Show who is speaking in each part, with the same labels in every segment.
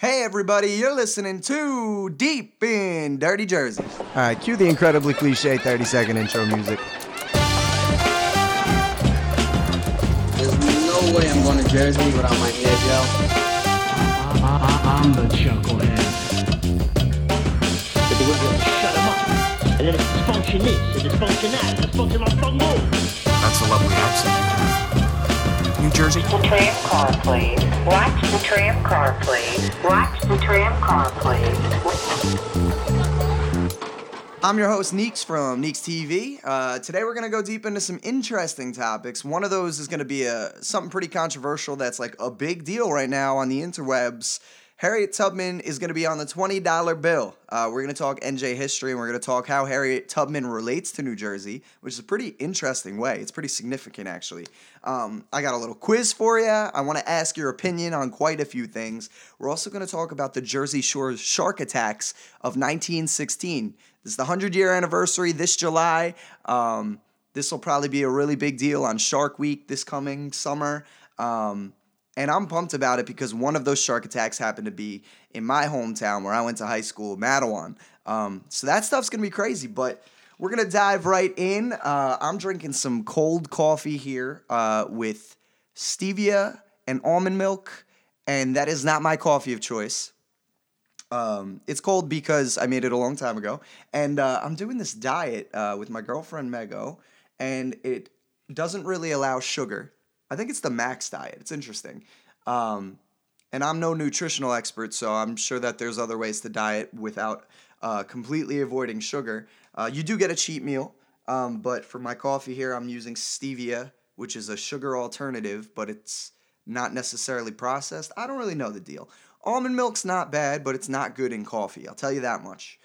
Speaker 1: Hey, everybody, you're listening to Deep in Dirty Jersey. All right, cue the incredibly cliche 30 second intro music.
Speaker 2: There's no way I'm going to Jersey without my hair gel.
Speaker 3: I'm the chucklehead.
Speaker 4: But they wouldn't be able to shut him up. And then it's dysfunction this, and dysfunction that, and dysfunction my front room.
Speaker 5: That's a lovely accent you have. New Jersey?
Speaker 6: the tram car, please. Watch the tram car, please. Watch the tram car, please.
Speaker 1: I'm your host, Neeks from Neeks TV. Uh, today we're going to go deep into some interesting topics. One of those is going to be a, something pretty controversial that's like a big deal right now on the interwebs. Harriet Tubman is going to be on the $20 bill. Uh, we're going to talk NJ history and we're going to talk how Harriet Tubman relates to New Jersey, which is a pretty interesting way. It's pretty significant, actually. Um, I got a little quiz for you. I want to ask your opinion on quite a few things. We're also going to talk about the Jersey Shore shark attacks of 1916. This is the 100 year anniversary this July. Um, this will probably be a really big deal on Shark Week this coming summer. Um, and I'm pumped about it because one of those shark attacks happened to be in my hometown where I went to high school, Matawan. Um, so that stuff's gonna be crazy, but we're gonna dive right in. Uh, I'm drinking some cold coffee here uh, with stevia and almond milk, and that is not my coffee of choice. Um, it's cold because I made it a long time ago, and uh, I'm doing this diet uh, with my girlfriend Mego, and it doesn't really allow sugar. I think it's the max diet. It's interesting, um, and I'm no nutritional expert, so I'm sure that there's other ways to diet without uh, completely avoiding sugar. Uh, you do get a cheat meal, um, but for my coffee here, I'm using stevia, which is a sugar alternative, but it's not necessarily processed. I don't really know the deal. Almond milk's not bad, but it's not good in coffee. I'll tell you that much.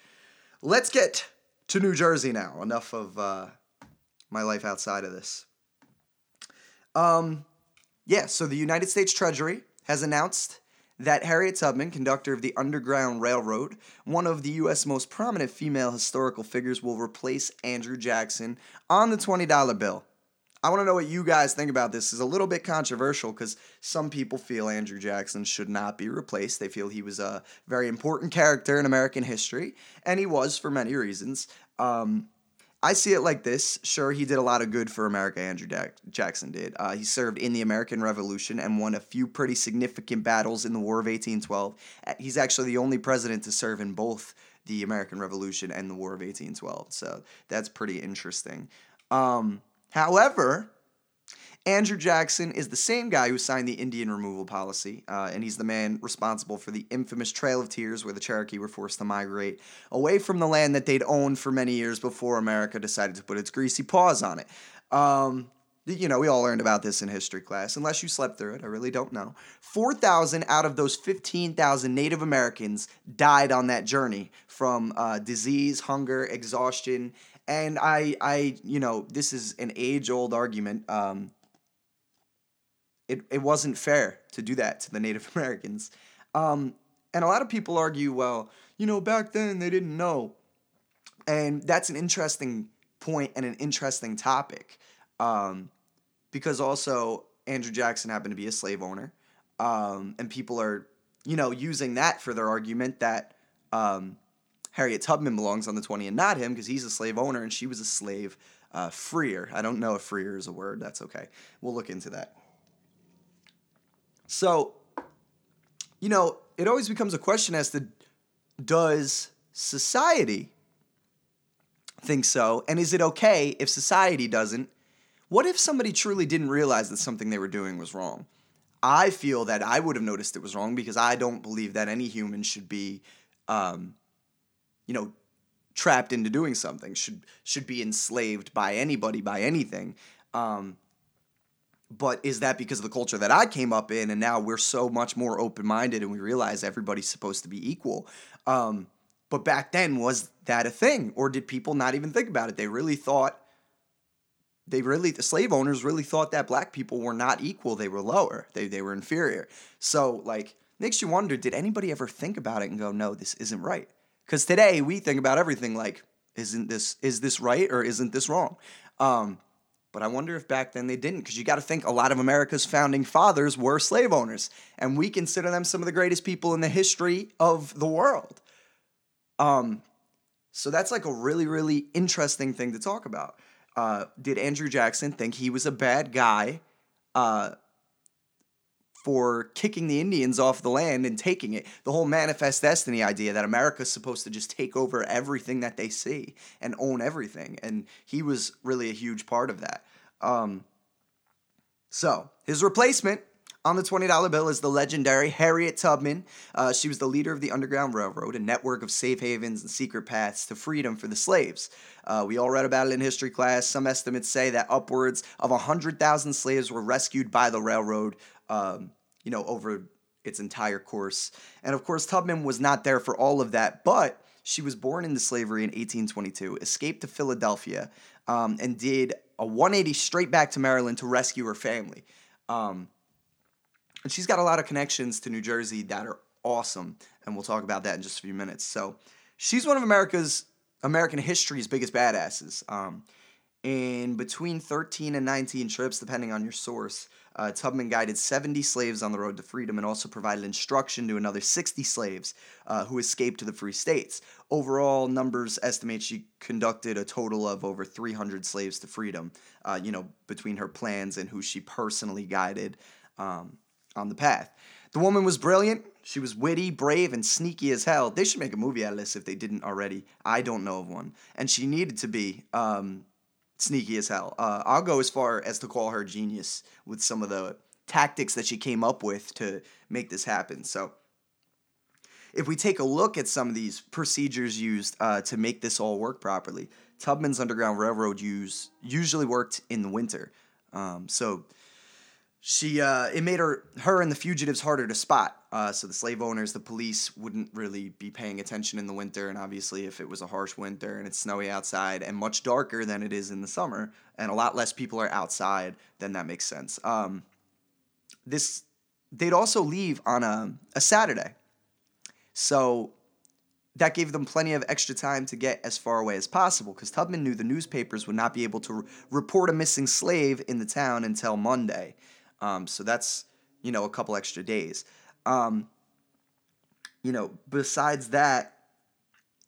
Speaker 1: Let's get to New Jersey now. Enough of uh, my life outside of this. Um, yeah, so the United States Treasury has announced that Harriet Tubman, conductor of the Underground Railroad, one of the U.S. most prominent female historical figures, will replace Andrew Jackson on the $20 bill. I want to know what you guys think about this. It's a little bit controversial because some people feel Andrew Jackson should not be replaced. They feel he was a very important character in American history, and he was for many reasons. Um, I see it like this. Sure, he did a lot of good for America, Andrew Jack- Jackson did. Uh, he served in the American Revolution and won a few pretty significant battles in the War of 1812. Uh, He's actually the only president to serve in both the American Revolution and the War of 1812. So that's pretty interesting. Um, however, Andrew Jackson is the same guy who signed the Indian removal policy, uh, and he's the man responsible for the infamous Trail of Tears, where the Cherokee were forced to migrate away from the land that they'd owned for many years before America decided to put its greasy paws on it. Um, you know, we all learned about this in history class. Unless you slept through it, I really don't know. 4,000 out of those 15,000 Native Americans died on that journey from uh, disease, hunger, exhaustion. And I, I, you know, this is an age old argument. Um, it, it wasn't fair to do that to the Native Americans. Um, and a lot of people argue, well, you know, back then they didn't know. And that's an interesting point and an interesting topic. Um, because also Andrew Jackson happened to be a slave owner. Um, and people are, you know, using that for their argument that um, Harriet Tubman belongs on the 20 and not him because he's a slave owner and she was a slave uh, freer. I don't know if freer is a word. That's okay. We'll look into that. So, you know, it always becomes a question as to does society think so? And is it okay if society doesn't? What if somebody truly didn't realize that something they were doing was wrong? I feel that I would have noticed it was wrong because I don't believe that any human should be, um, you know, trapped into doing something. Should should be enslaved by anybody by anything. Um, but is that because of the culture that I came up in, and now we're so much more open minded and we realize everybody's supposed to be equal? Um, but back then, was that a thing, or did people not even think about it? They really thought they really the slave owners really thought that black people were not equal they were lower they, they were inferior so like makes you wonder did anybody ever think about it and go no this isn't right because today we think about everything like isn't this is this right or isn't this wrong um, But I wonder if back then they didn't, because you got to think a lot of America's founding fathers were slave owners, and we consider them some of the greatest people in the history of the world. Um, so that's like a really, really interesting thing to talk about. Uh, did Andrew Jackson think he was a bad guy uh, for kicking the Indians off the land and taking it? The whole manifest destiny idea that America's supposed to just take over everything that they see and own everything. And he was really a huge part of that. Um, so his replacement on the $20 bill is the legendary Harriet Tubman. Uh, she was the leader of the Underground Railroad, a network of safe havens and secret paths to freedom for the slaves. Uh, we all read about it in history class. Some estimates say that upwards of 100,000 slaves were rescued by the railroad, um, you know, over its entire course. And of course, Tubman was not there for all of that, but she was born into slavery in 1822, escaped to Philadelphia, um, and did a 180 straight back to Maryland to rescue her family. Um, and she's got a lot of connections to New Jersey that are awesome, and we'll talk about that in just a few minutes. So, she's one of America's American history's biggest badasses. Um, in between 13 and 19 trips, depending on your source, uh, Tubman guided 70 slaves on the road to freedom and also provided instruction to another 60 slaves uh, who escaped to the free states. Overall, numbers estimate she conducted a total of over 300 slaves to freedom, uh, you know, between her plans and who she personally guided. Um, on the path. The woman was brilliant. She was witty, brave, and sneaky as hell. They should make a movie out of this if they didn't already. I don't know of one. And she needed to be um, sneaky as hell. Uh, I'll go as far as to call her genius with some of the tactics that she came up with to make this happen. So, if we take a look at some of these procedures used uh, to make this all work properly, Tubman's Underground Railroad use usually worked in the winter. Um, so, she uh, it made her her and the fugitives harder to spot. Uh, so the slave owners, the police wouldn't really be paying attention in the winter, and obviously if it was a harsh winter and it's snowy outside and much darker than it is in the summer, and a lot less people are outside, then that makes sense. Um, this they'd also leave on a, a Saturday, so that gave them plenty of extra time to get as far away as possible because Tubman knew the newspapers would not be able to re- report a missing slave in the town until Monday. Um, so that's you know a couple extra days. Um, you know, besides that,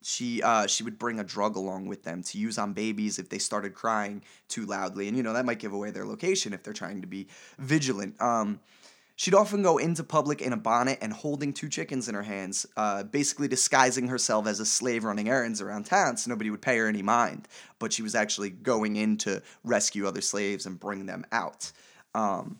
Speaker 1: she uh, she would bring a drug along with them to use on babies if they started crying too loudly, and you know that might give away their location if they're trying to be vigilant. Um, she'd often go into public in a bonnet and holding two chickens in her hands, uh, basically disguising herself as a slave running errands around town, so nobody would pay her any mind. But she was actually going in to rescue other slaves and bring them out. Um,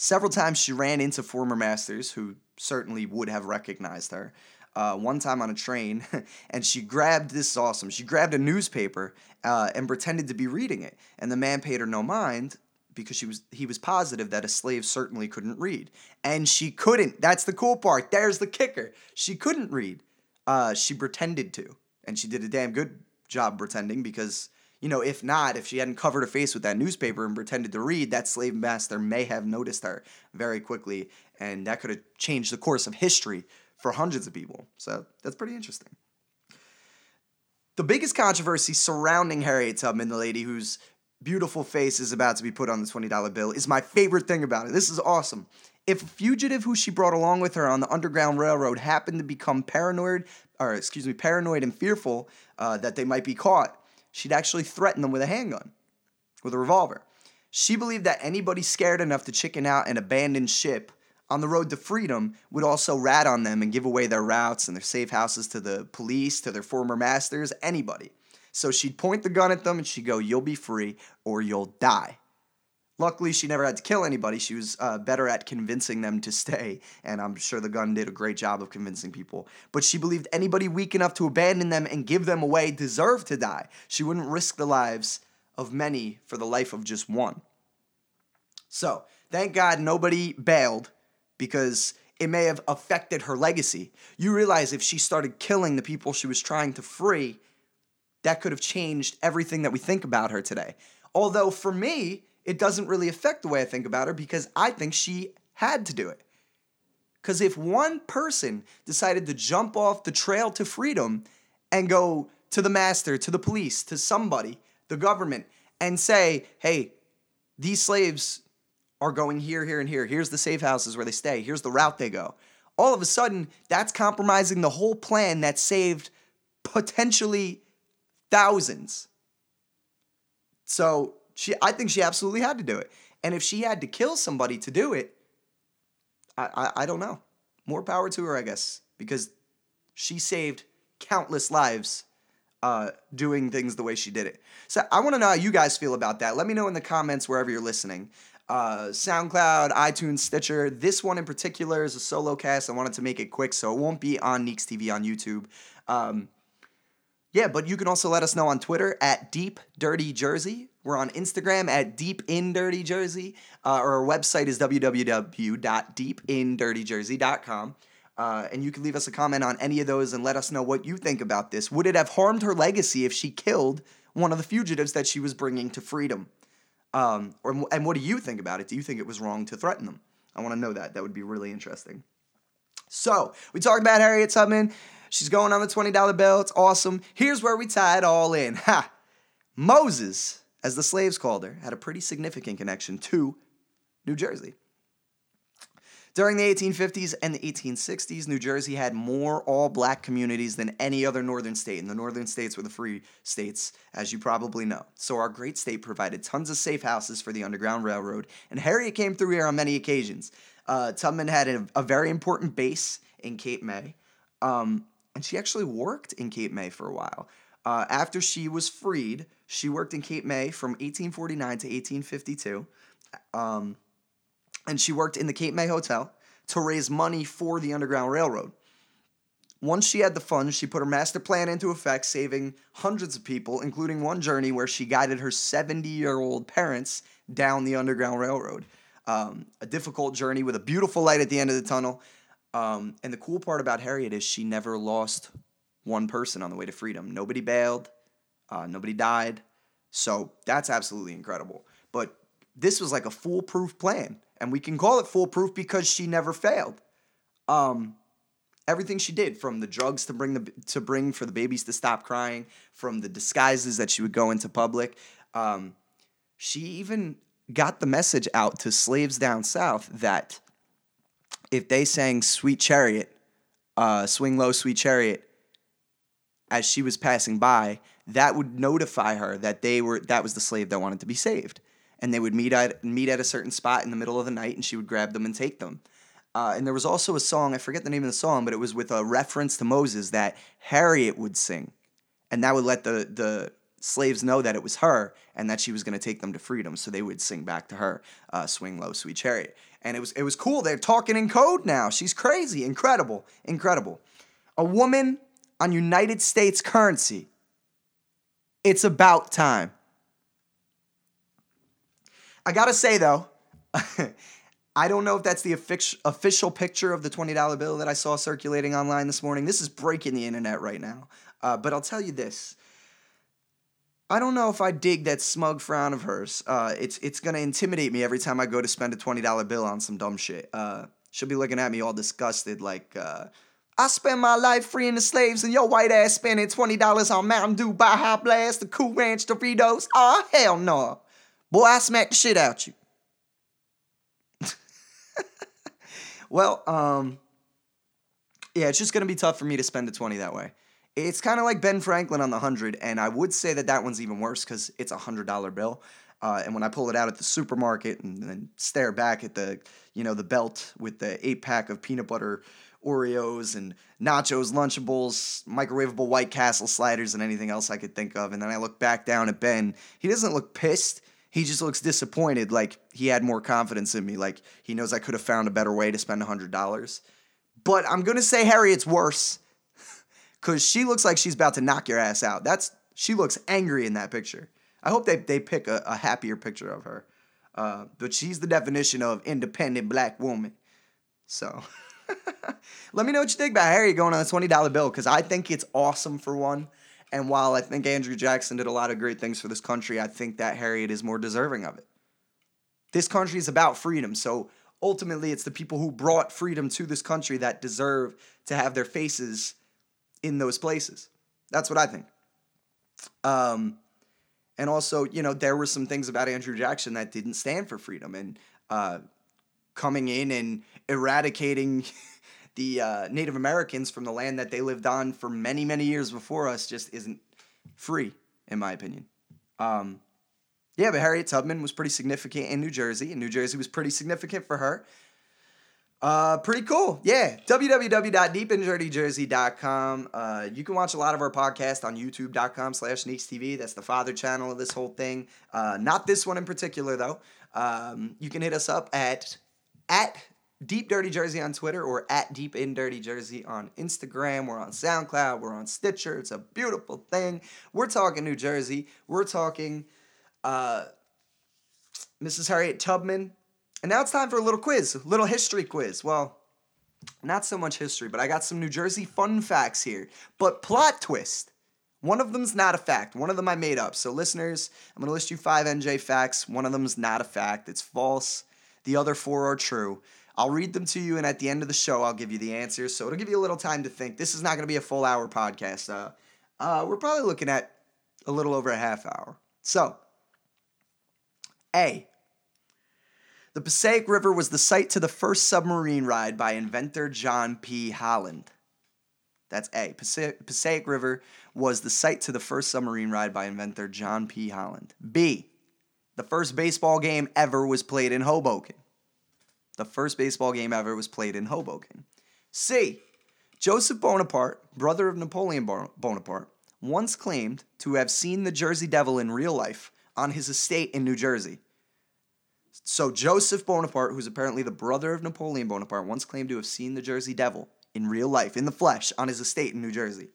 Speaker 1: Several times she ran into former masters who certainly would have recognized her. Uh, one time on a train, and she grabbed this is awesome. She grabbed a newspaper uh, and pretended to be reading it, and the man paid her no mind because she was he was positive that a slave certainly couldn't read, and she couldn't. That's the cool part. There's the kicker. She couldn't read. Uh, she pretended to, and she did a damn good job pretending because you know, if not, if she hadn't covered her face with that newspaper and pretended to read, that slave master may have noticed her very quickly, and that could have changed the course of history for hundreds of people. So that's pretty interesting. The biggest controversy surrounding Harriet Tubman, the lady whose beautiful face is about to be put on the $20 bill, is my favorite thing about it. This is awesome. If a fugitive who she brought along with her on the Underground Railroad happened to become paranoid, or excuse me, paranoid and fearful uh, that they might be caught, she'd actually threaten them with a handgun, with a revolver. She believed that anybody scared enough to chicken out and abandon ship on the road to freedom would also rat on them and give away their routes and their safe houses to the police, to their former masters, anybody. So she'd point the gun at them and she'd go, You'll be free or you'll die. Luckily, she never had to kill anybody. She was uh, better at convincing them to stay, and I'm sure the gun did a great job of convincing people. But she believed anybody weak enough to abandon them and give them away deserved to die. She wouldn't risk the lives of many for the life of just one. So, thank God nobody bailed because it may have affected her legacy. You realize if she started killing the people she was trying to free, that could have changed everything that we think about her today. Although, for me, it doesn't really affect the way I think about her because I think she had to do it. Because if one person decided to jump off the trail to freedom and go to the master, to the police, to somebody, the government, and say, hey, these slaves are going here, here, and here. Here's the safe houses where they stay. Here's the route they go. All of a sudden, that's compromising the whole plan that saved potentially thousands. So she, I think she absolutely had to do it. And if she had to kill somebody to do it, I, I, I don't know. More power to her, I guess, because she saved countless lives uh, doing things the way she did it. So I want to know how you guys feel about that. Let me know in the comments wherever you're listening. Uh, SoundCloud, iTunes, Stitcher. This one in particular is a solo cast. I wanted to make it quick, so it won't be on Neeks TV on YouTube. Um, yeah, but you can also let us know on Twitter at Deep Dirty Jersey. We're on Instagram at Deep in Dirty Jersey. Uh, our website is www.deepindirtyjersey.com. Uh, and you can leave us a comment on any of those and let us know what you think about this. Would it have harmed her legacy if she killed one of the fugitives that she was bringing to freedom? Um, or, and what do you think about it? Do you think it was wrong to threaten them? I want to know that. That would be really interesting. So, we talked about Harriet Tubman. She's going on the $20 bill. It's awesome. Here's where we tie it all in. Ha! Moses, as the slaves called her, had a pretty significant connection to New Jersey. During the 1850s and the 1860s, New Jersey had more all black communities than any other northern state, and the northern states were the free states, as you probably know. So, our great state provided tons of safe houses for the Underground Railroad, and Harriet came through here on many occasions. Uh, Tubman had a, a, very important base in Cape May, um, and she actually worked in Cape May for a while. Uh, after she was freed, she worked in Cape May from 1849 to 1852. Um, and she worked in the Cape May Hotel to raise money for the Underground Railroad. Once she had the funds, she put her master plan into effect, saving hundreds of people, including one journey where she guided her 70 year old parents down the Underground Railroad. Um, a difficult journey with a beautiful light at the end of the tunnel. Um, and the cool part about Harriet is she never lost one person on the way to freedom. Nobody bailed, uh, nobody died. So that's absolutely incredible. But this was like a foolproof plan and we can call it foolproof because she never failed. Um, everything she did, from the drugs to bring the to bring for the babies to stop crying, from the disguises that she would go into public, um, she even got the message out to slaves down south that if they sang "Sweet Chariot," uh, "Swing Low, Sweet Chariot," as she was passing by, that would notify her that they were that was the slave that wanted to be saved and they would meet at meet at a certain spot in the middle of the night, and she would grab them and take them. Uh, and there was also a song I forget the name of the song, but it was with a reference to Moses that Harriet would sing, and that would let the the slaves know that it was her and that she was going to take them to freedom. So they would sing back to her, uh, "Swing Low, Sweet Chariot," and it was it was cool. They're talking in code now. She's crazy, incredible, incredible. A woman on United States currency. It's about time. I gotta say though, I don't know if that's the official picture of the $20 bill that I saw circulating online this morning. This is breaking the internet right now. Uh, but I'll tell you this. I don't know if I dig that smug frown of hers. Uh, it's it's gonna intimidate me every time I go to spend a twenty dollar bill on some dumb shit. Uh, she'll be looking at me all disgusted, like uh, I spend my life freeing the slaves, and your white ass spending twenty dollars on Mountain Dew, Baja Blast, the Cool Ranch Doritos. Oh hell no! Boy, I smacked the shit out you. well, um, yeah, it's just gonna be tough for me to spend a 20 that way. It's kind of like Ben Franklin on the 100, and I would say that that one's even worse because it's a $100 bill. Uh, and when I pull it out at the supermarket and then stare back at the, you know, the belt with the eight pack of peanut butter Oreos and nachos, Lunchables, microwavable White Castle sliders, and anything else I could think of, and then I look back down at Ben, he doesn't look pissed. He just looks disappointed. Like he had more confidence in me. Like he knows i could have found a better way to spend $100 but i'm gonna say harriet's worse. Because she looks like she's about to knock your ass out. That's she looks angry in that picture. I hope they, they pick a, a happier picture of her. Uh, but she's the definition of independent black woman. So let me know what you think about harriet going on a $20 bill because i think it's awesome for one and while I think Andrew Jackson did a lot of great things for this country, I think that Harriet is more deserving of it. This country is about freedom. So ultimately, it's the people who brought freedom to this country that deserve to have their faces in those places. That's what I think. Um, And also, you know, there were some things about Andrew Jackson that didn't stand for freedom and uh, coming in and eradicating the uh, Native Americans from the land that they lived on for many, many years before us just isn't free, in my opinion. Um, yeah, but Harriet Tubman was pretty significant in New Jersey, and New Jersey was pretty significant for her. Uh, pretty cool. Yeah. www.deepindirtyjersey.com. Uh, you can watch a lot of our podcast on youtube.com slash Neeks TV. That's the father channel of this whole thing. Uh, not this one in particular, though. Um, you can hit us up at, at Deep Dirty Jersey on Twitter or at Deep in Dirty Jersey on Instagram. We're on SoundCloud. We're on Stitcher. It's a beautiful thing. We're talking New Jersey. We're talking uh, Mrs. Harriet Tubman. And now it's time for a little quiz, a little history quiz. Well, not so much history, but I got some New Jersey fun facts here. But plot twist. One of them's not a fact. One of them I made up. So, listeners, I'm going to list you five NJ facts. One of them's not a fact, it's false. The other four are true. I'll read them to you, and at the end of the show, I'll give you the answers. So, it'll give you a little time to think. This is not going to be a full hour podcast. Uh, uh, we're probably looking at a little over a half hour. So, A. The Passaic River was the site to the first submarine ride by inventor John P. Holland. That's A. Passaic, Passaic River was the site to the first submarine ride by inventor John P. Holland. B. The first baseball game ever was played in Hoboken. The first baseball game ever was played in Hoboken. C. Joseph Bonaparte, brother of Napoleon Bonaparte, once claimed to have seen the Jersey Devil in real life on his estate in New Jersey. So Joseph Bonaparte, who's apparently the brother of Napoleon Bonaparte, once claimed to have seen the Jersey Devil in real life, in the flesh, on his estate in New Jersey.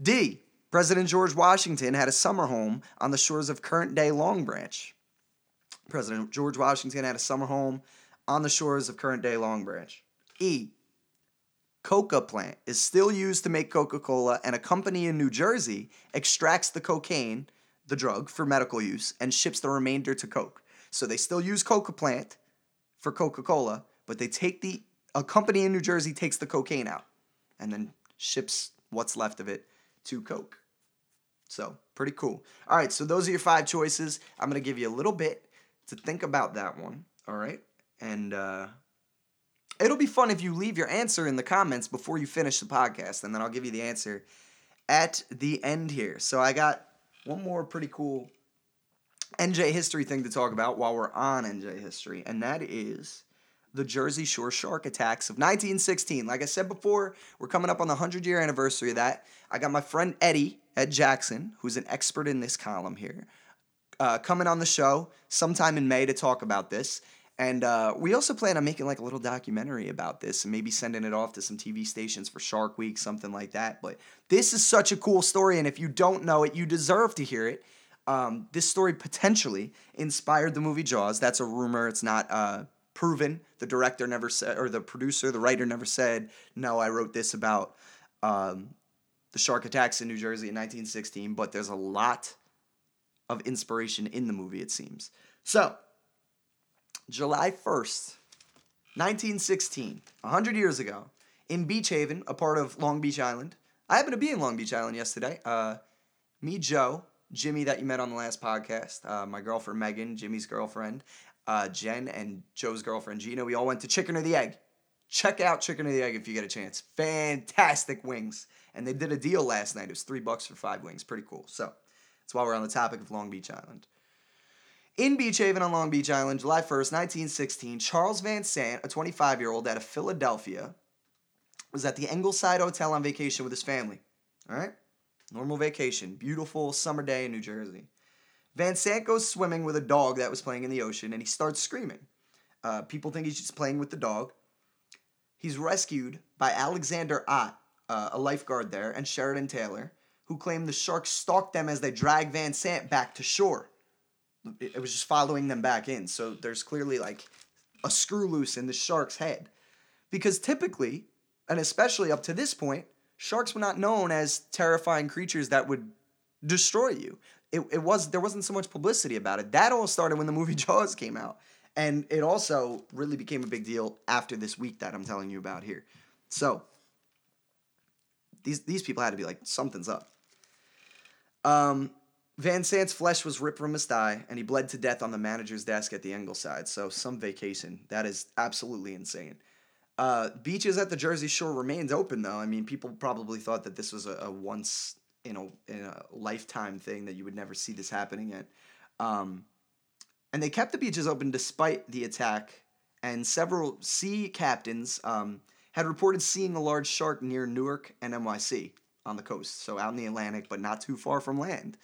Speaker 1: D. President George Washington had a summer home on the shores of current day Long Branch. President George Washington had a summer home on the shores of current day Long Branch. E. Coca plant is still used to make Coca Cola, and a company in New Jersey extracts the cocaine, the drug, for medical use and ships the remainder to Coke. So they still use Coca plant for Coca Cola, but they take the a company in New Jersey takes the cocaine out and then ships what's left of it to Coke. So pretty cool. All right, so those are your five choices. I'm gonna give you a little bit to think about that one. All right, and uh, it'll be fun if you leave your answer in the comments before you finish the podcast, and then I'll give you the answer at the end here. So I got one more pretty cool NJ history thing to talk about while we're on NJ history, and that is the Jersey Shore shark attacks of 1916. Like I said before, we're coming up on the 100 year anniversary of that. I got my friend Eddie Ed Jackson, who's an expert in this column here, uh, coming on the show sometime in May to talk about this. And uh, we also plan on making like a little documentary about this and maybe sending it off to some TV stations for Shark Week, something like that. But this is such a cool story, and if you don't know it, you deserve to hear it. Um, this story potentially inspired the movie Jaws. That's a rumor. It's not uh, proven. The director never said, or the producer, the writer never said, no, I wrote this about um, the shark attacks in New Jersey in 1916, but there's a lot of inspiration in the movie, it seems. So, July 1st, 1916, 100 years ago, in Beach Haven, a part of Long Beach Island. I happened to be in Long Beach Island yesterday. Uh, me, Joe, Jimmy, that you met on the last podcast, uh, my girlfriend Megan, Jimmy's girlfriend, uh, Jen, and Joe's girlfriend Gina. We all went to Chicken or the Egg. Check out Chicken or the Egg if you get a chance. Fantastic wings. And they did a deal last night. It was three bucks for five wings. Pretty cool. So that's why we're on the topic of Long Beach Island. In Beach Haven on Long Beach Island, July 1st, 1916, Charles Van Sant, a 25 year old out of Philadelphia, was at the Engleside Hotel on vacation with his family. All right? Normal vacation. Beautiful summer day in New Jersey. Van Sant goes swimming with a dog that was playing in the ocean and he starts screaming. Uh, people think he's just playing with the dog. He's rescued by Alexander Ott, uh, a lifeguard there, and Sheridan Taylor, who claim the shark stalked them as they drag Van Sant back to shore. It, was just following them back in. So there's clearly like a screw loose in the shark's head. Because typically, and especially up to this point, sharks were not known as terrifying creatures that would destroy you. It, it was there wasn't so much publicity about it. That all started when the movie Jaws came out. And it also really became a big deal after this week that I'm telling you about here. So these these people had to be like, something's up. Um Van Sant's flesh was ripped from his thigh, and he bled to death on the manager's desk at the Engleside. So, some vacation. That is absolutely insane. Uh, beaches at the Jersey Shore remained open, though. I mean, people probably thought that this was a, a once in a, in a lifetime thing that you would never see this happening again. Um, and they kept the beaches open despite the attack, and several sea captains um, had reported seeing a large shark near Newark and NYC on the coast, so out in the Atlantic, but not too far from land.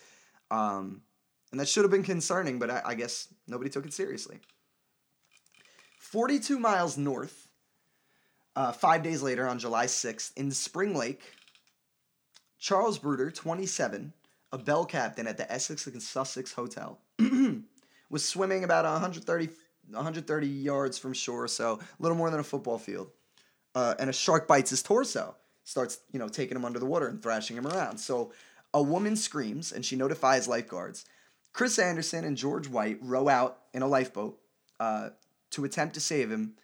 Speaker 1: Um, and that should have been concerning, but I, I guess nobody took it seriously. 42 miles north, uh, five days later on July 6th, in Spring Lake, Charles Bruder, 27, a bell captain at the Essex and Sussex Hotel, was swimming about 130, 130 yards from shore, so a little more than a football field. Uh, and a shark bites his torso, starts, you know, taking him under the water and thrashing him around. So a woman screams and she notifies lifeguards. Chris Anderson and George White row out in a lifeboat uh, to attempt to save him,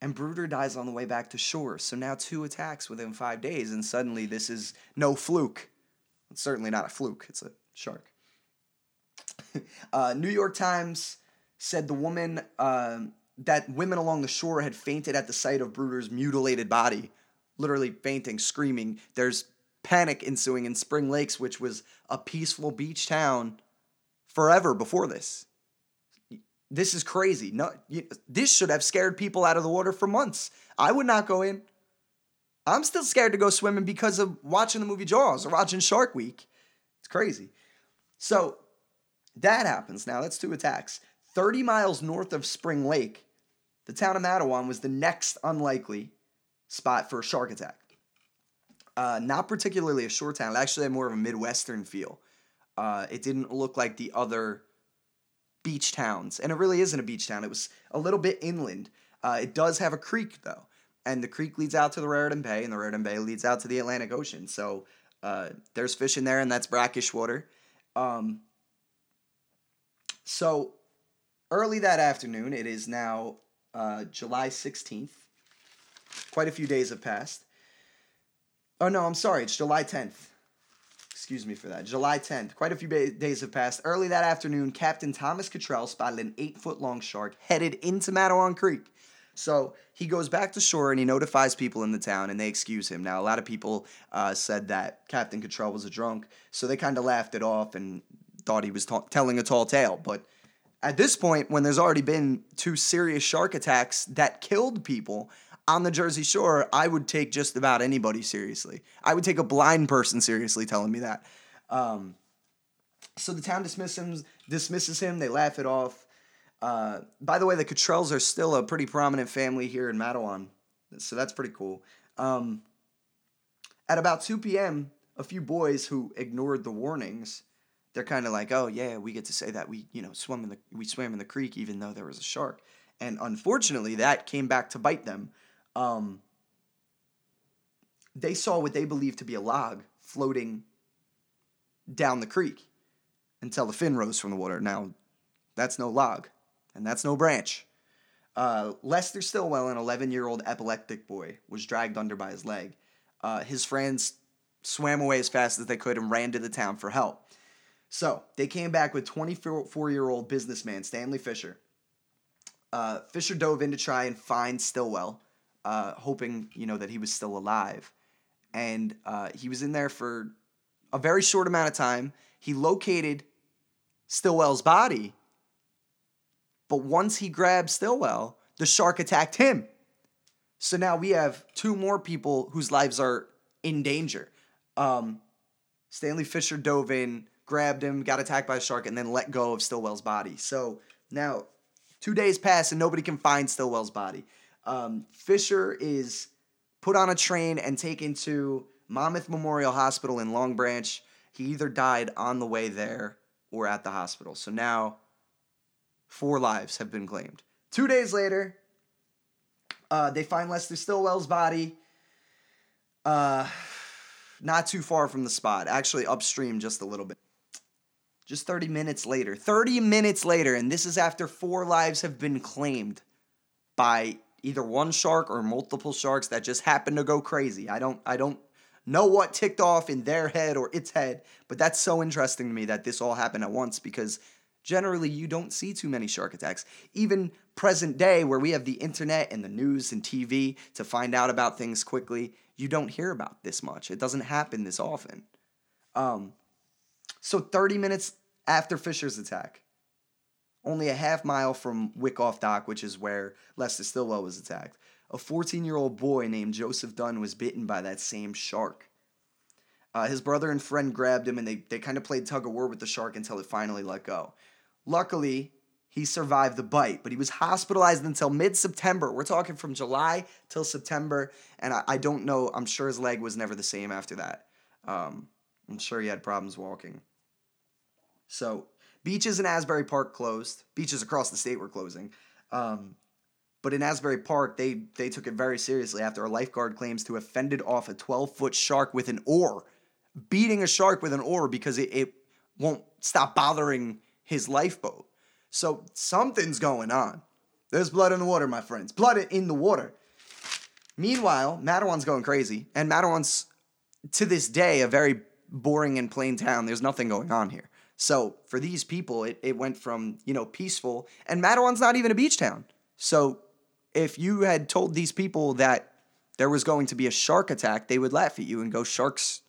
Speaker 1: and Bruder dies on the way back to shore. So now two attacks within five days, and suddenly this is no fluke. It's certainly not a fluke, it's a shark. uh, New York Times said the woman um that women along the shore had fainted at the sight of Bruder's mutilated body, literally fainting, screaming. There's panic ensuing in Spring Lakes, which was a peaceful beach town forever before this. This is crazy. No, you, this should have scared people out of the water for months. I would not go in. I'm still scared to go swimming because of watching the movie Jaws or watching Shark Week. It's crazy. So that happens. Now that's two attacks. 30 miles north of Spring Lake, the town of Matawan was the next unlikely spot for a shark attack. Uh, not particularly a shore town. It actually had more of a Midwestern feel. Uh, it didn't look like the other beach towns. And it really isn't a beach town. It was a little bit inland. Uh, it does have a creek, though. And the creek leads out to the Raritan Bay, and the Raritan Bay leads out to the Atlantic Ocean. So uh, there's fish in there, and that's brackish water. Um, so early that afternoon, it is now uh, July 16th. Quite a few days have passed. Oh, no, I'm sorry. It's July 10th. Excuse me for that. July 10th. Quite a few ba- days have passed. Early that afternoon, Captain Thomas Cottrell spotted an eight foot long shark headed into Matawan Creek. So he goes back to shore and he notifies people in the town and they excuse him. Now, a lot of people uh, said that Captain Cottrell was a drunk, so they kind of laughed it off and thought he was telling a tall tale. But at this point, when there's already been two serious shark attacks that killed people on the Jersey Shore, I would take just about anybody seriously. I would take a blind person seriously telling me that. Um, so the town dismisses him, dismisses him. They laugh it off. Uh, by the way, the Cottrells are still a pretty prominent family here in Matawan, so that's pretty cool. Um, at about 2 p.m., a few boys who ignored the warnings, they're kind of like, "Oh yeah, we get to say that we, you know, swim in the we swam in the creek even though there was a shark." And unfortunately, that came back to bite them. Um, they saw what they believed to be a log floating down the creek until the fin rose from the water. Now, that's no log, and that's no branch. Uh, Lester Stillwell, an 11 year old epileptic boy, was dragged under by his leg. Uh, his friends swam away as fast as they could and ran to the town for help. So they came back with 24 year old businessman Stanley Fisher. Uh, Fisher dove in to try and find Stillwell, uh, hoping you know that he was still alive, and uh, he was in there for a very short amount of time. He located Stillwell's body, but once he grabbed Stillwell, the shark attacked him. So now we have two more people whose lives are in danger. Um, Stanley Fisher dove in, grabbed him, got attacked by a shark, and then let go of Stillwell's body. So now two days pass and nobody can find Stillwell's body. Um, Fisher is put on a train and taken to Monmouth Memorial Hospital in Long Branch. He either died on the way there or at the hospital. So now four lives have been claimed. Two days later, uh, they find Lester Stillwell's body. Uh, not too far from the spot, actually upstream just a little bit. Just 30 minutes later, 30 minutes later, and this is after four lives have been claimed by either one shark or multiple sharks that just happen to go crazy. I don't I don't know what ticked off in their head or its head. But that's so interesting to me that this all happened at once because generally you don't see too many shark attacks. Even present day, where we have the internet and the news and TV to find out about things quickly, you don't hear about this much. It doesn't happen this often. Um, so 30 minutes after Fisher's attack, only a half mile from Wyckoff Dock, which is where Lester Stillwell was attacked, a 14 year old boy named Joseph Dunn was bitten by that same shark. Uh, his brother and friend grabbed him and they, they kind of played tug of war with the shark until it finally let go. Luckily, he survived the bite, but he was hospitalized until mid September. We're talking from July till September, and I, I, don't know. I'm sure his leg was never the same after that. Um, I'm sure he had problems walking. So, beaches in Asbury Park closed. Beaches across the state were closing. Um, but in Asbury Park, they, they took it very seriously after a lifeguard claims to have fended off a 12 foot shark with an oar, beating a shark with an oar because it, it won't stop bothering his lifeboat. So something's going on. There's blood in the water, my friends. Blood in the water. Meanwhile, Matawan going crazy, and Matawan's to this day a very boring and plain town. There's nothing going on here. So for these people, it, it went from, you know, peaceful, and Matawan's not even a beach town. So if you had told these people that there was going to be a shark attack, they would laugh at you and go, Sharks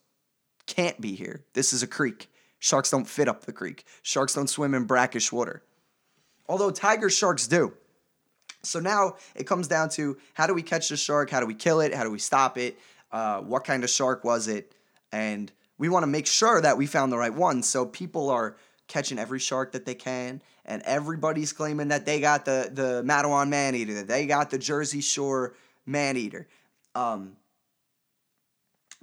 Speaker 1: can't be here. This is a creek. Sharks don't fit up the creek. Sharks don't swim in brackish water. Although tiger sharks do. So now it comes down to how do we catch the shark? How do we kill it? How do we stop it? Uh, what kind of shark was it? And we want to make sure that we found the right one. So people are catching every shark that they can, and everybody's claiming that they got the the Matawan man eater, that they got the Jersey Shore man eater. Um,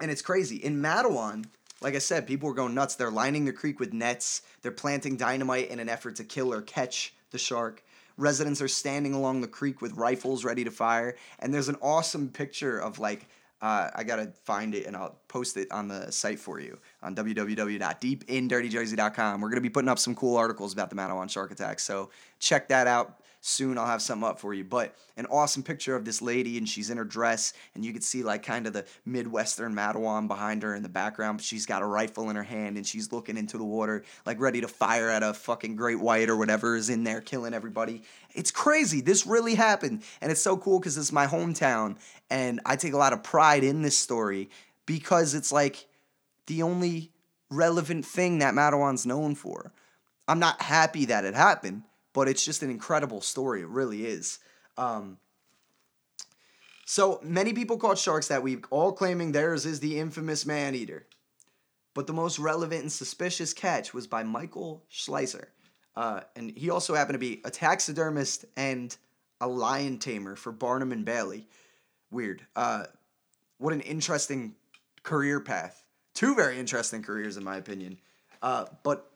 Speaker 1: and it's crazy. In Matawan, like I said, people were going nuts. They're lining the creek with nets. They're planting dynamite in an effort to kill or catch the shark. Residents are standing along the creek with rifles ready to fire. And there's an awesome picture of like, uh, I gotta find it and I'll post it on the site for you on www.deepindirtyjersey.com. We're gonna be putting up some cool articles about the Matawan shark attack, so check that out soon I'll have something up for you. But an awesome picture of this lady, and she's in her dress, and you can see like kind of the Midwestern Matawan behind her in the background. She's got a rifle in her hand, and she's looking into the water, like ready to fire at a fucking great white or whatever is in there killing everybody. It's crazy. This really happened, and it's so cool because it's my hometown, and I take a lot of pride in this story because it's like the only relevant thing that Matawan's known for. I'm not happy that it happened but it's just an incredible story. It really is. Um, so many people caught sharks that week, all claiming theirs is the infamous man eater. But the most relevant and suspicious catch was by Michael Schleisser. Uh, and he also happened to be a taxidermist and a lion tamer for Barnum and Bailey. Weird. Uh, what an interesting career path. Two very interesting careers, in my opinion. Uh, but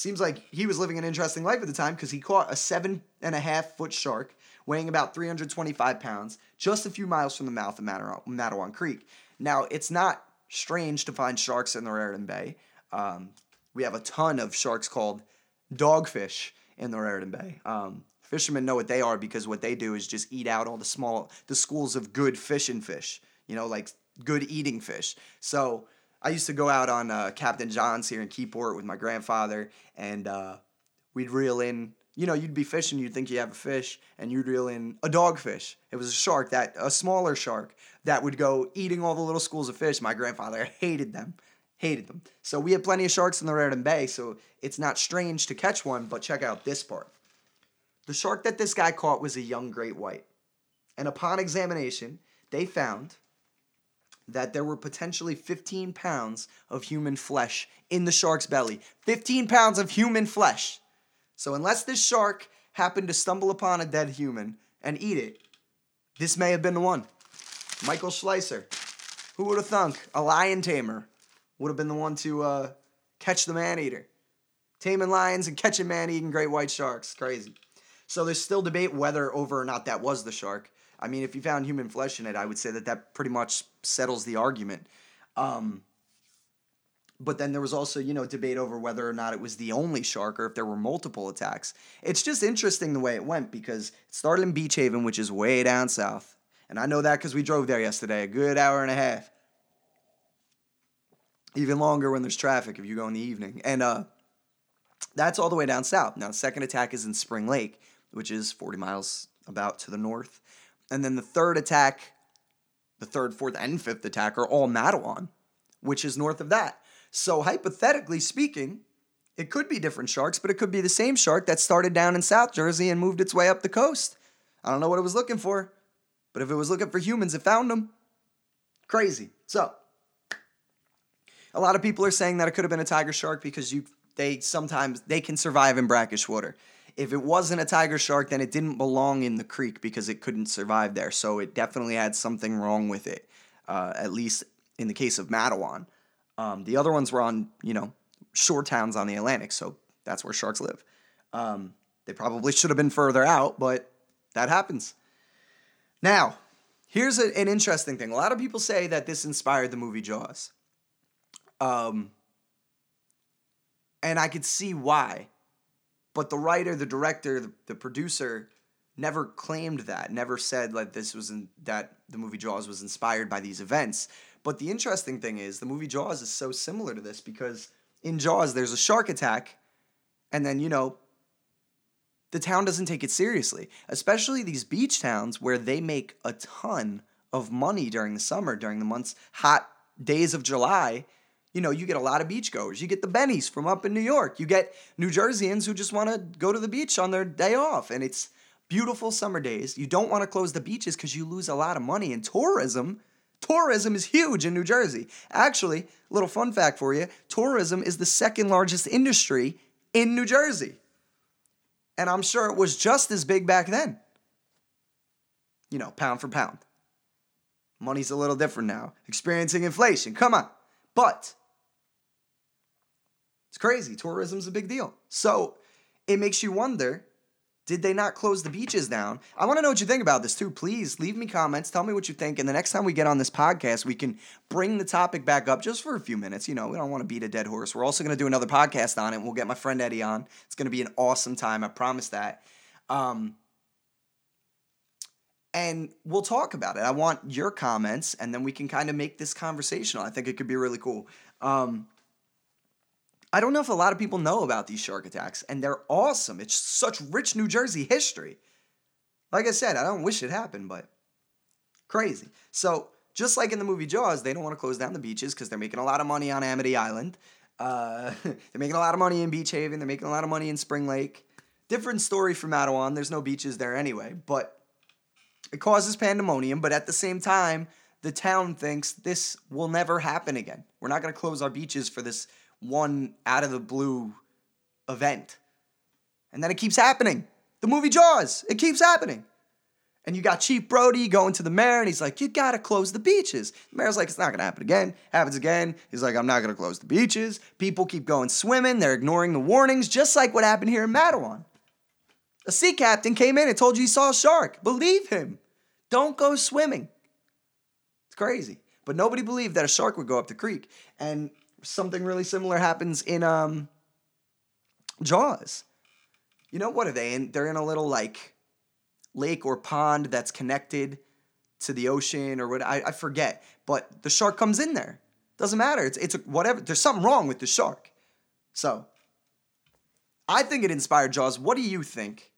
Speaker 1: Seems like he was living an interesting life at the time because he caught a seven and a half foot shark weighing about 325 pounds just a few miles from the mouth of Matawan, Creek. Now, it's not strange to find sharks in the Raritan Bay. Um, we have a ton of sharks called dogfish in the Raritan Bay. Um, fishermen know what they are because what they do is just eat out all the small, the schools of good fishing fish, you know, like good eating fish. So, I used to go out on uh, Captain John's here in Keyport with my grandfather, and uh, we'd reel in. You know, you'd be fishing, you'd think you have a fish, and you'd reel in a dogfish. It was a shark that a smaller shark that would go eating all the little schools of fish. My grandfather hated them, hated them. So we had plenty of sharks in the Raritan Bay, so it's not strange to catch one. But check out this part. The shark that this guy caught was a young great white, and upon examination, they found that there were potentially 15 pounds of human flesh in the shark's belly. 15 pounds of human flesh. So, unless this shark happened to stumble upon a dead human and eat it, this may have been the one. Michael Schleisser. Who would have thunk a lion tamer would have been the one to uh, catch the man eater? Taming lions and catching man eating great white sharks. Crazy. So, there's still debate whether over or not that was the shark. I mean, if you found human flesh in it, I would say that that pretty much settles the argument. Um, but then there was also, you know, debate over whether or not it was the only shark or if there were multiple attacks. It's just interesting the way it went because it started in Beach Haven, which is way down south. And I know that because we drove there yesterday, a good hour and a half. even longer when there's traffic if you go in the evening. And uh, that's all the way down south. Now, the second attack is in Spring Lake, which is 40 miles about to the north. And then the third attack, the third, fourth, and fifth attack are all Matawan, which is north of that. So, hypothetically speaking, it could be different sharks, but it could be the same shark that started down in South Jersey and moved its way up the coast. I don't know what it was looking for, but if it was looking for humans, it found them. Crazy. So, a lot of people are saying that it could have been a tiger shark because you they sometimes they can survive in brackish water. If it wasn't a tiger shark, then it didn't belong in the creek because it couldn't survive there. So it definitely had something wrong with it. Uh, at least in the case of Matawan. Um, the other ones were on you know shore towns on the Atlantic, so that's where sharks live. Um, they probably should have been further out, but that happens. Now, here's a, an interesting thing. A lot of people say that this inspired the movie Jaws. Um, and I could see why. But the writer, the director, the, the producer never claimed that, never said like this was in, that the movie Jaws was inspired by these events. But the interesting thing is the movie Jaws is so similar to this because in Jaws there's a shark attack and then you know the town doesn't take it seriously, especially these beach towns where they make a ton of money during the summer, during the months hot days of July you know, you get a lot of beachgoers. You get the Bennies from up in New York. You get New Jerseyans who just want to go to the beach on their day off. And it's beautiful summer days. You don't want to close the beaches because you lose a lot of money. And tourism, tourism is huge in New Jersey. Actually, little fun fact for you tourism is the second largest industry in New Jersey. And I'm sure it was just as big back then. You know, pound for pound. Money's a little different now. Experiencing inflation. Come on. But it's crazy. Tourism's a big deal. So it makes you wonder did they not close the beaches down? I want to know what you think about this too. Please leave me comments. Tell me what you think. And the next time we get on this podcast, we can bring the topic back up just for a few minutes. You know, we don't want to beat a dead horse. We're also going to do another podcast on it. And We'll get my friend Eddie on. It's going to be an awesome time. I promise that. Um, and we'll talk about it. I want your comments, and then we can kind of make this conversational. I think it could be really cool. Um, I don't know if a lot of people know about these shark attacks, and they're awesome. It's such rich New Jersey history. Like I said, I don't wish it happened, but crazy. So, just like in the movie Jaws, they don't want to close down the beaches because they're making a lot of money on Amity Island. Uh, they're making a lot of money in Beach Haven. They're making a lot of money in Spring Lake. Different story from Matawan. There's no beaches there anyway, but it causes pandemonium, but at the same time, the town thinks this will never happen again. We're not going to close our beaches for this one out of the blue event. And then it keeps happening. The movie Jaws, it keeps happening. And you got Chief Brody going to the mayor, and he's like, You gotta close the beaches. The mayor's like, It's not gonna happen again. Happens again. He's like, I'm not gonna close the beaches. People keep going swimming, they're ignoring the warnings, just like what happened here in Matawan. A sea captain came in and told you he saw a shark. Believe him. Don't go swimming. It's crazy. But nobody believed that a shark would go up the creek. And something really similar happens in um, Jaws. You know what are they in? They're in a little like lake or pond that's connected to the ocean or what I, I forget. But the shark comes in there. Doesn't matter. It's it's a, whatever. There's something wrong with the shark. So I think it inspired Jaws. What do you think?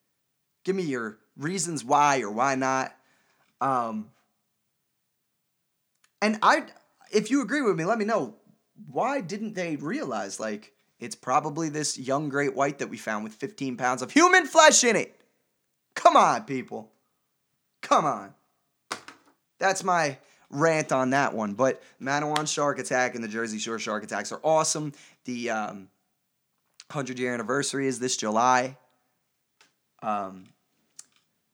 Speaker 1: Give me your reasons why or why not. Um, and I, if you agree with me, let me know why didn't they realize like it's probably this young great white that we found with 15 pounds of human flesh in it? Come on, people. Come on. That's my rant on that one. But Matawan Shark Attack and the Jersey Shore Shark Attacks are awesome. The um, 100 year anniversary is this July. Um,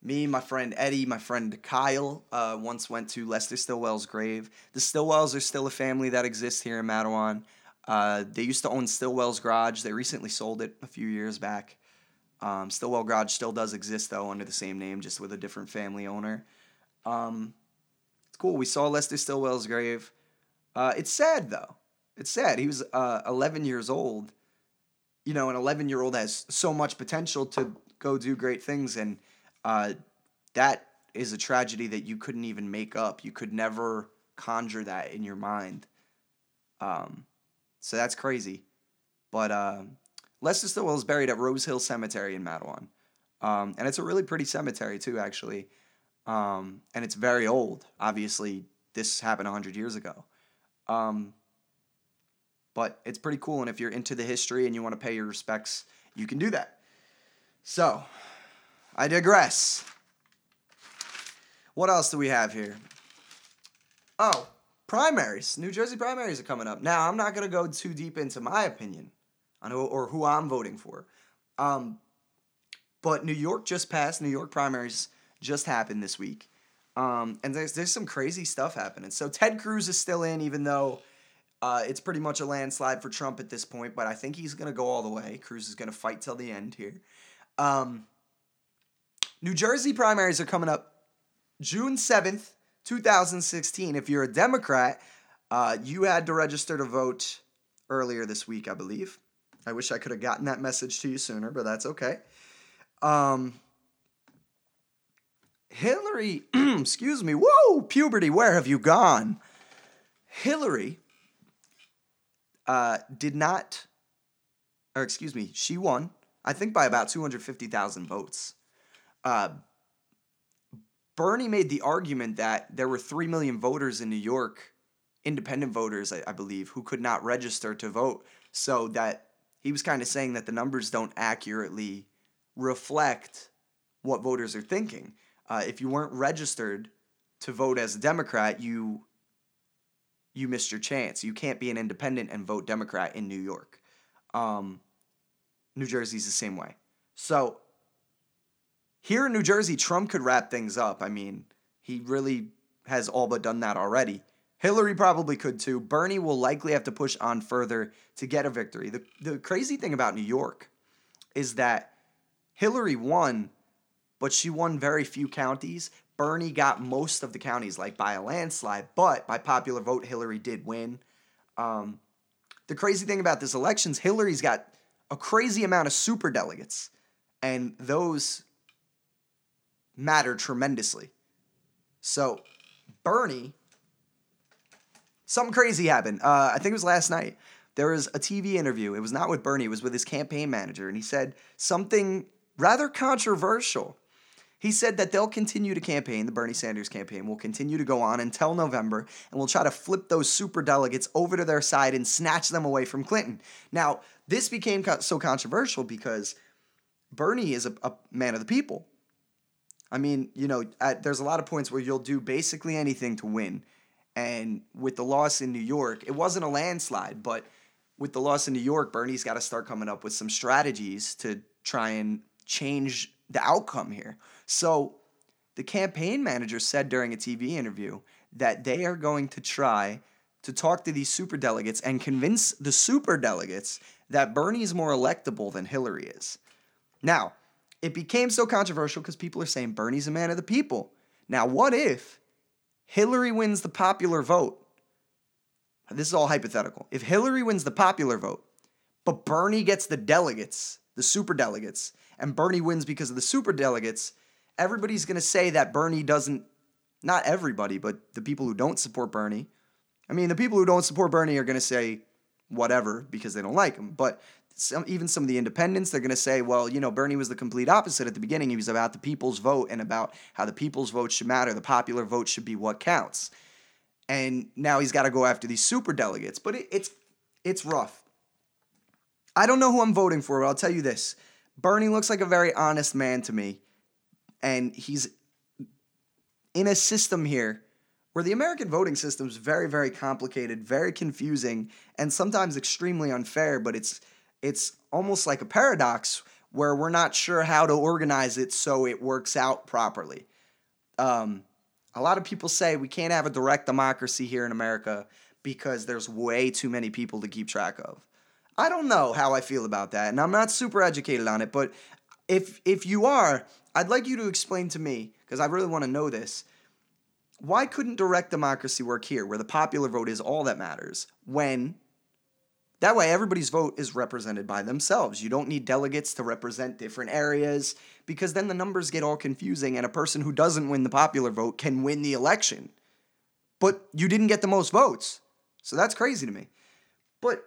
Speaker 1: me, my friend Eddie, my friend Kyle uh, once went to Lester Stillwell's grave. The Stillwells are still a family that exists here in Matawan. Uh, they used to own Stillwell's Garage. They recently sold it a few years back. Um, Stillwell Garage still does exist though under the same name, just with a different family owner. Um, it's cool. We saw Lester Stillwell's grave. Uh, it's sad though. It's sad. He was uh, 11 years old. You know, an 11 year old has so much potential to go do great things, and uh, that is a tragedy that you couldn't even make up. You could never conjure that in your mind. Um, So that's crazy. But uh, Lester Stillwell is buried at Rose Hill Cemetery in Matawan. Um, and it's a really pretty cemetery, too, actually. Um, and it's very old. Obviously, this happened 100 years ago. Um, but it's pretty cool. And if you're into the history and you want to pay your respects, you can do that. So, I digress. What else do we have here? Oh, primaries. New Jersey primaries are coming up. Now, I'm not going to go too deep into my opinion on who or who I'm voting for. Um, but New York just passed. New York primaries just happened this week. Um, and there's there's some crazy stuff happening. So Ted Cruz is still in, even though uh, it's pretty much a landslide for Trump at this point. But I think he's gonna go all the way. Cruz is gonna fight till the end here. Um, New Jersey primaries are coming up June seventh, two thousand sixteen. If you're a Democrat, uh, you had to register to vote earlier this week, I believe. I wish I could have gotten that message to you sooner, but that's okay. Um, Hillary, excuse me, whoa, puberty, where have you gone? Hillary uh, did not, or excuse me, she won, I think by about 250,000 votes. Uh, Bernie made the argument that there were 3 million voters in New York, independent voters, I, I believe, who could not register to vote. So that he was kind of saying that the numbers don't accurately reflect what voters are thinking. Uh, if you weren't registered to vote as a Democrat, you you missed your chance. You can't be an independent and vote Democrat in New York. Um, New Jersey's the same way. So here in New Jersey, Trump could wrap things up. I mean, he really has all but done that already. Hillary probably could too. Bernie will likely have to push on further to get a victory. The, the crazy thing about New York is that Hillary won, but she won very few counties. Bernie got most of the counties, like by a landslide, but by popular vote, Hillary did win. Um, the crazy thing about this election is Hillary's got a crazy amount of super delegates, and those matter tremendously. So, Bernie, something crazy happened. Uh, I think it was last night. There was a TV interview. It was not with Bernie, it was with his campaign manager, and he said something rather controversial. He said that they'll continue to campaign, the Bernie Sanders campaign will continue to go on until November, and we'll try to flip those super delegates over to their side and snatch them away from Clinton. Now, this became so controversial because Bernie is a, a man of the people. I mean, you know, at, there's a lot of points where you'll do basically anything to win. And with the loss in New York, it wasn't a landslide, but with the loss in New York, Bernie's got to start coming up with some strategies to try and change the outcome here. So the campaign manager said during a TV interview that they are going to try to talk to these super delegates and convince the super delegates that Bernie is more electable than Hillary is. Now, it became so controversial because people are saying Bernie's a man of the people. Now, what if Hillary wins the popular vote? This is all hypothetical. If Hillary wins the popular vote, but Bernie gets the delegates, the super delegates, and Bernie wins because of the super delegates, everybody's going to say that Bernie doesn't, not everybody, but the people who don't support Bernie. I mean, the people who don't support Bernie are going to say whatever because they don't like him. But some, even some of the independents, they're going to say, well, you know, Bernie was the complete opposite at the beginning. He was about the people's vote and about how the people's vote should matter. The popular vote should be what counts. And now he's got to go after these super delegates. But it, it's it's rough. I don't know who I'm voting for, but I'll tell you this. Bernie looks like a very honest man to me. And he's in a system here where the American voting system is very, very complicated, very confusing, and sometimes extremely unfair, but it's it's almost like a paradox where we're not sure how to organize it so it works out properly. Um, a lot of people say we can't have a direct democracy here in America because there's way too many people to keep track of. I don't know how I feel about that, and I'm not super educated on it, but if if you are, I'd like you to explain to me because I really want to know this. Why couldn't direct democracy work here where the popular vote is all that matters when that way, everybody's vote is represented by themselves. You don't need delegates to represent different areas because then the numbers get all confusing, and a person who doesn't win the popular vote can win the election. But you didn't get the most votes. So that's crazy to me. But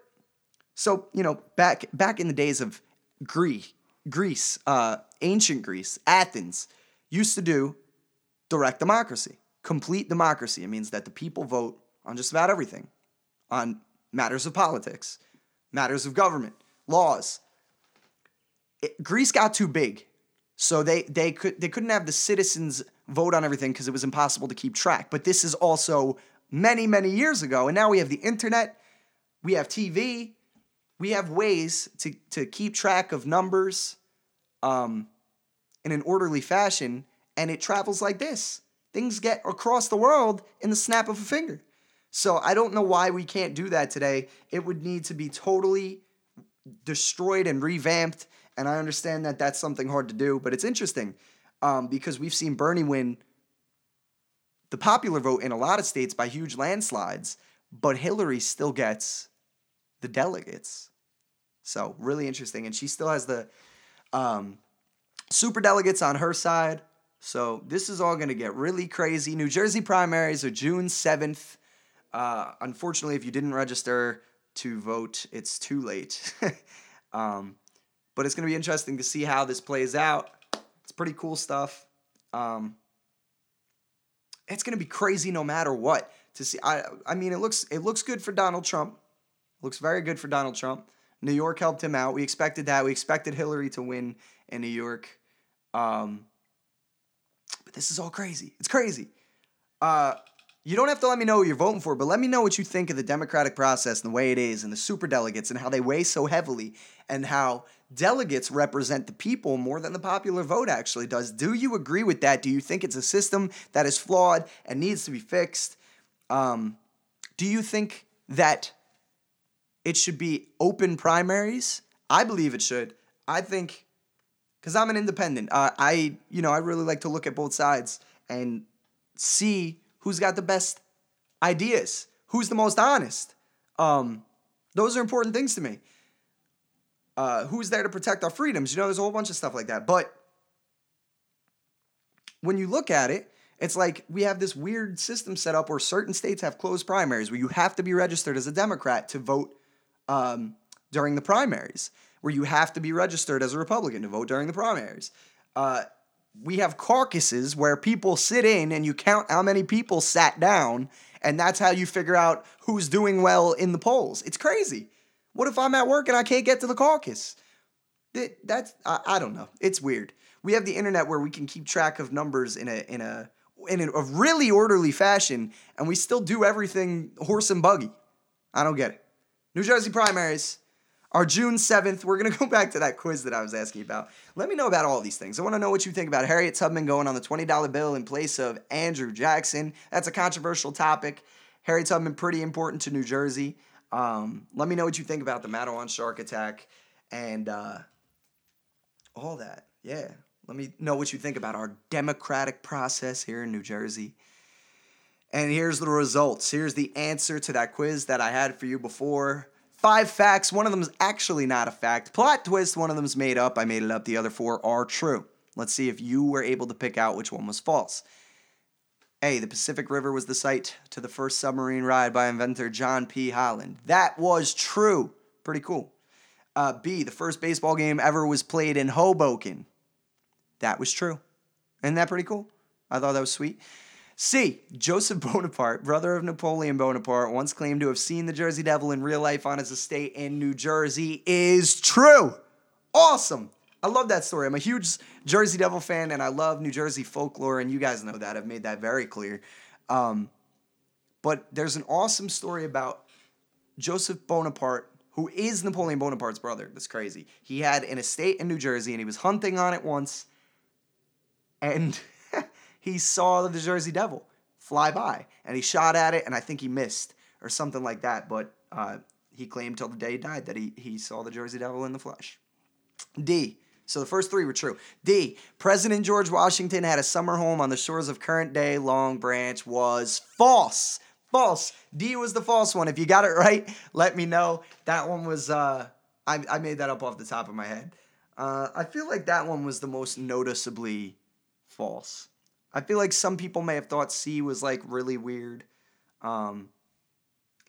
Speaker 1: So you know, back back in the days of Greece, Greece, uh, ancient Greece, Athens, used to do direct democracy, complete democracy. It means that the people vote on just about everything, on matters of politics, matters of government, laws. It- Greece got too big, so they they could they couldn't have the citizens vote on everything because it was impossible to keep track. But this is also many many years ago, and now we have the internet, we have TV, we have ways to to keep track of numbers, um, in an orderly fashion, and it travels like this. Things get across the world in the snap of a finger. So I don't know why we can't do that today. It would need to be totally destroyed and revamped. And I understand that that's something hard to do, but it's interesting um, because we've seen Bernie win the popular vote in a lot of states by huge landslides, but Hillary still gets the delegates. So really interesting, and she still has the um, super delegates on her side. So this is all going to get really crazy. New Jersey primaries are June seventh. Uh, unfortunately, if you didn't register to vote, it's too late. um, but it's going to be interesting to see how this plays out. It's pretty cool stuff. Um, it's going to be crazy no matter what. To see, I, I mean, it looks it looks good for Donald Trump. Looks very good for Donald Trump. New York helped him out. We expected that. We expected Hillary to win in New York. Um, but this is all crazy. It's crazy. Uh, you don't have to let me know who you're voting for, but let me know what you think of the democratic process and the way it is, and the super delegates, and how they weigh so heavily, and how delegates represent the people more than the popular vote actually does. Do you agree with that? Do you think it's a system that is flawed and needs to be fixed? Um, do you think that it should be open primaries? I believe it should. I think because I'm an independent. Uh, I you know I really like to look at both sides and see who's got the best ideas, who's the most honest. Um, those are important things to me. Uh, who's there to protect our freedoms? You know, there's a whole bunch of stuff like that. But when you look at it, it's like we have this weird system set up where certain states have closed primaries where you have to be registered as a Democrat to vote um, during the primaries, where you have to be registered as a Republican to vote during the primaries. Uh, we have caucuses where people sit in and you count how many people sat down, and that's how you figure out who's doing well in the polls. It's crazy. What if I'm at work and I can't get to the caucus? That, that's I, I don't know. It's weird. We have the internet where we can keep track of numbers in a in a in a really orderly fashion, and we still do everything horse and buggy. I don't get it. New Jersey primaries are June 7th. We're going to go back to that quiz that I was asking about. Let me know about all these things. I want to know what you think about Harriet Tubman going on the $20 bill in place of Andrew Jackson. That's a controversial topic. Harriet Tubman, pretty important to New Jersey. Um, let me know what you think about the Matawan shark attack and uh, all that. Yeah. Let me know what you think about our democratic process here in New Jersey. And here's the results. Here's the answer to that quiz that I had for you before. Five facts. One of them is actually not a fact. Plot twist. One of them is made up. I made it up. The other four are true. Let's see if you were able to pick out which one was false. A. The Passaic River was the site to the first submarine ride by inventor John P. Holland. That was true. Pretty cool. Uh, B. The first baseball game ever was played in Hoboken. That was true. Isn't that pretty cool? I thought that was sweet. C. Joseph Bonaparte, brother of Napoleon Bonaparte, once claimed to have seen the Jersey Devil in real life on his estate in New Jersey. Is true. Awesome. I love that story. I'm a huge Jersey Devil fan and I love New Jersey folklore, and you guys know that. I've made that very clear. Um, but there's an awesome story about Joseph Bonaparte, who is Napoleon Bonaparte's brother. That's crazy. He had an estate in New Jersey and he was hunting on it once, and he saw the Jersey Devil fly by and he shot at it, and I think he missed or something like that. But uh, he claimed till the day he died that he, he saw the Jersey Devil in the flesh. D. So the first three were true. D. President George Washington had a summer home on the shores of current day Long Branch was false. False. D was the false one. If you got it right, let me know. That one was, uh, I, I made that up off the top of my head. Uh, I feel like that one was the most noticeably false. I feel like some people may have thought C was like really weird. Um,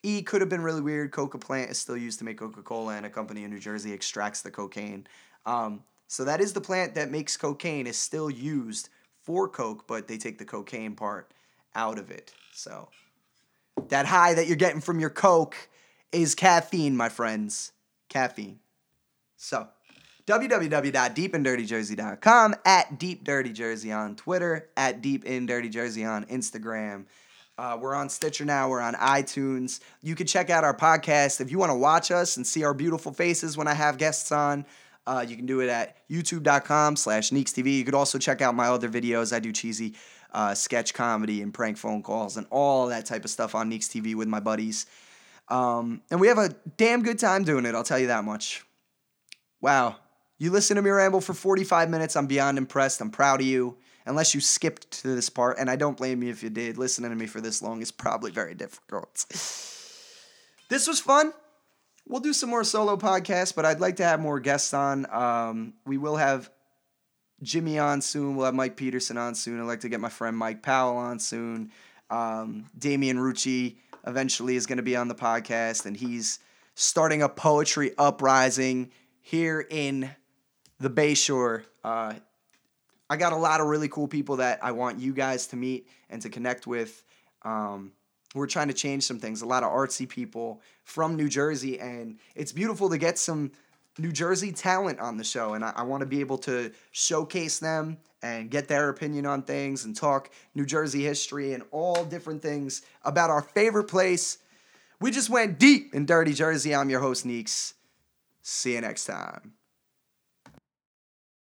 Speaker 1: E could have been really weird. Coca plant is still used to make Coca Cola, and a company in New Jersey extracts the cocaine. Um, so that is the plant that makes cocaine is still used for coke, but they take the cocaine part out of it. So that high that you're getting from your coke is caffeine, my friends. Caffeine. So www.deepindirtyjersey.com at Deep Dirty Jersey on Twitter, at Deep in Dirty Jersey on Instagram. Uh, we're on Stitcher now. We're on iTunes. You can check out our podcast if you want to watch us and see our beautiful faces when I have guests on. Uh, you can do it at youtube.com slash TV. You could also check out my other videos. I do cheesy uh, sketch comedy and prank phone calls and all that type of stuff on Neeks TV with my buddies. Um, and we have a damn good time doing it, I'll tell you that much. Wow. You listen to me ramble for 45 minutes. I'm beyond impressed. I'm proud of you. Unless you skipped to this part, and I don't blame you if you did. Listening to me for this long is probably very difficult. This was fun. We'll do some more solo podcasts, but I'd like to have more guests on. Um, we will have Jimmy on soon. We'll have Mike Peterson on soon. I'd like to get my friend Mike Powell on soon. Um, Damian Rucci eventually is going to be on the podcast, and he's starting a poetry uprising here in the Bayshore. Uh, I got a lot of really cool people that I want you guys to meet and to connect with. Um, we're trying to change some things. A lot of artsy people from New Jersey, and it's beautiful to get some New Jersey talent on the show. And I, I want to be able to showcase them and get their opinion on things and talk New Jersey history and all different things about our favorite place. We just went deep in Dirty Jersey. I'm your host, Neeks. See you next time.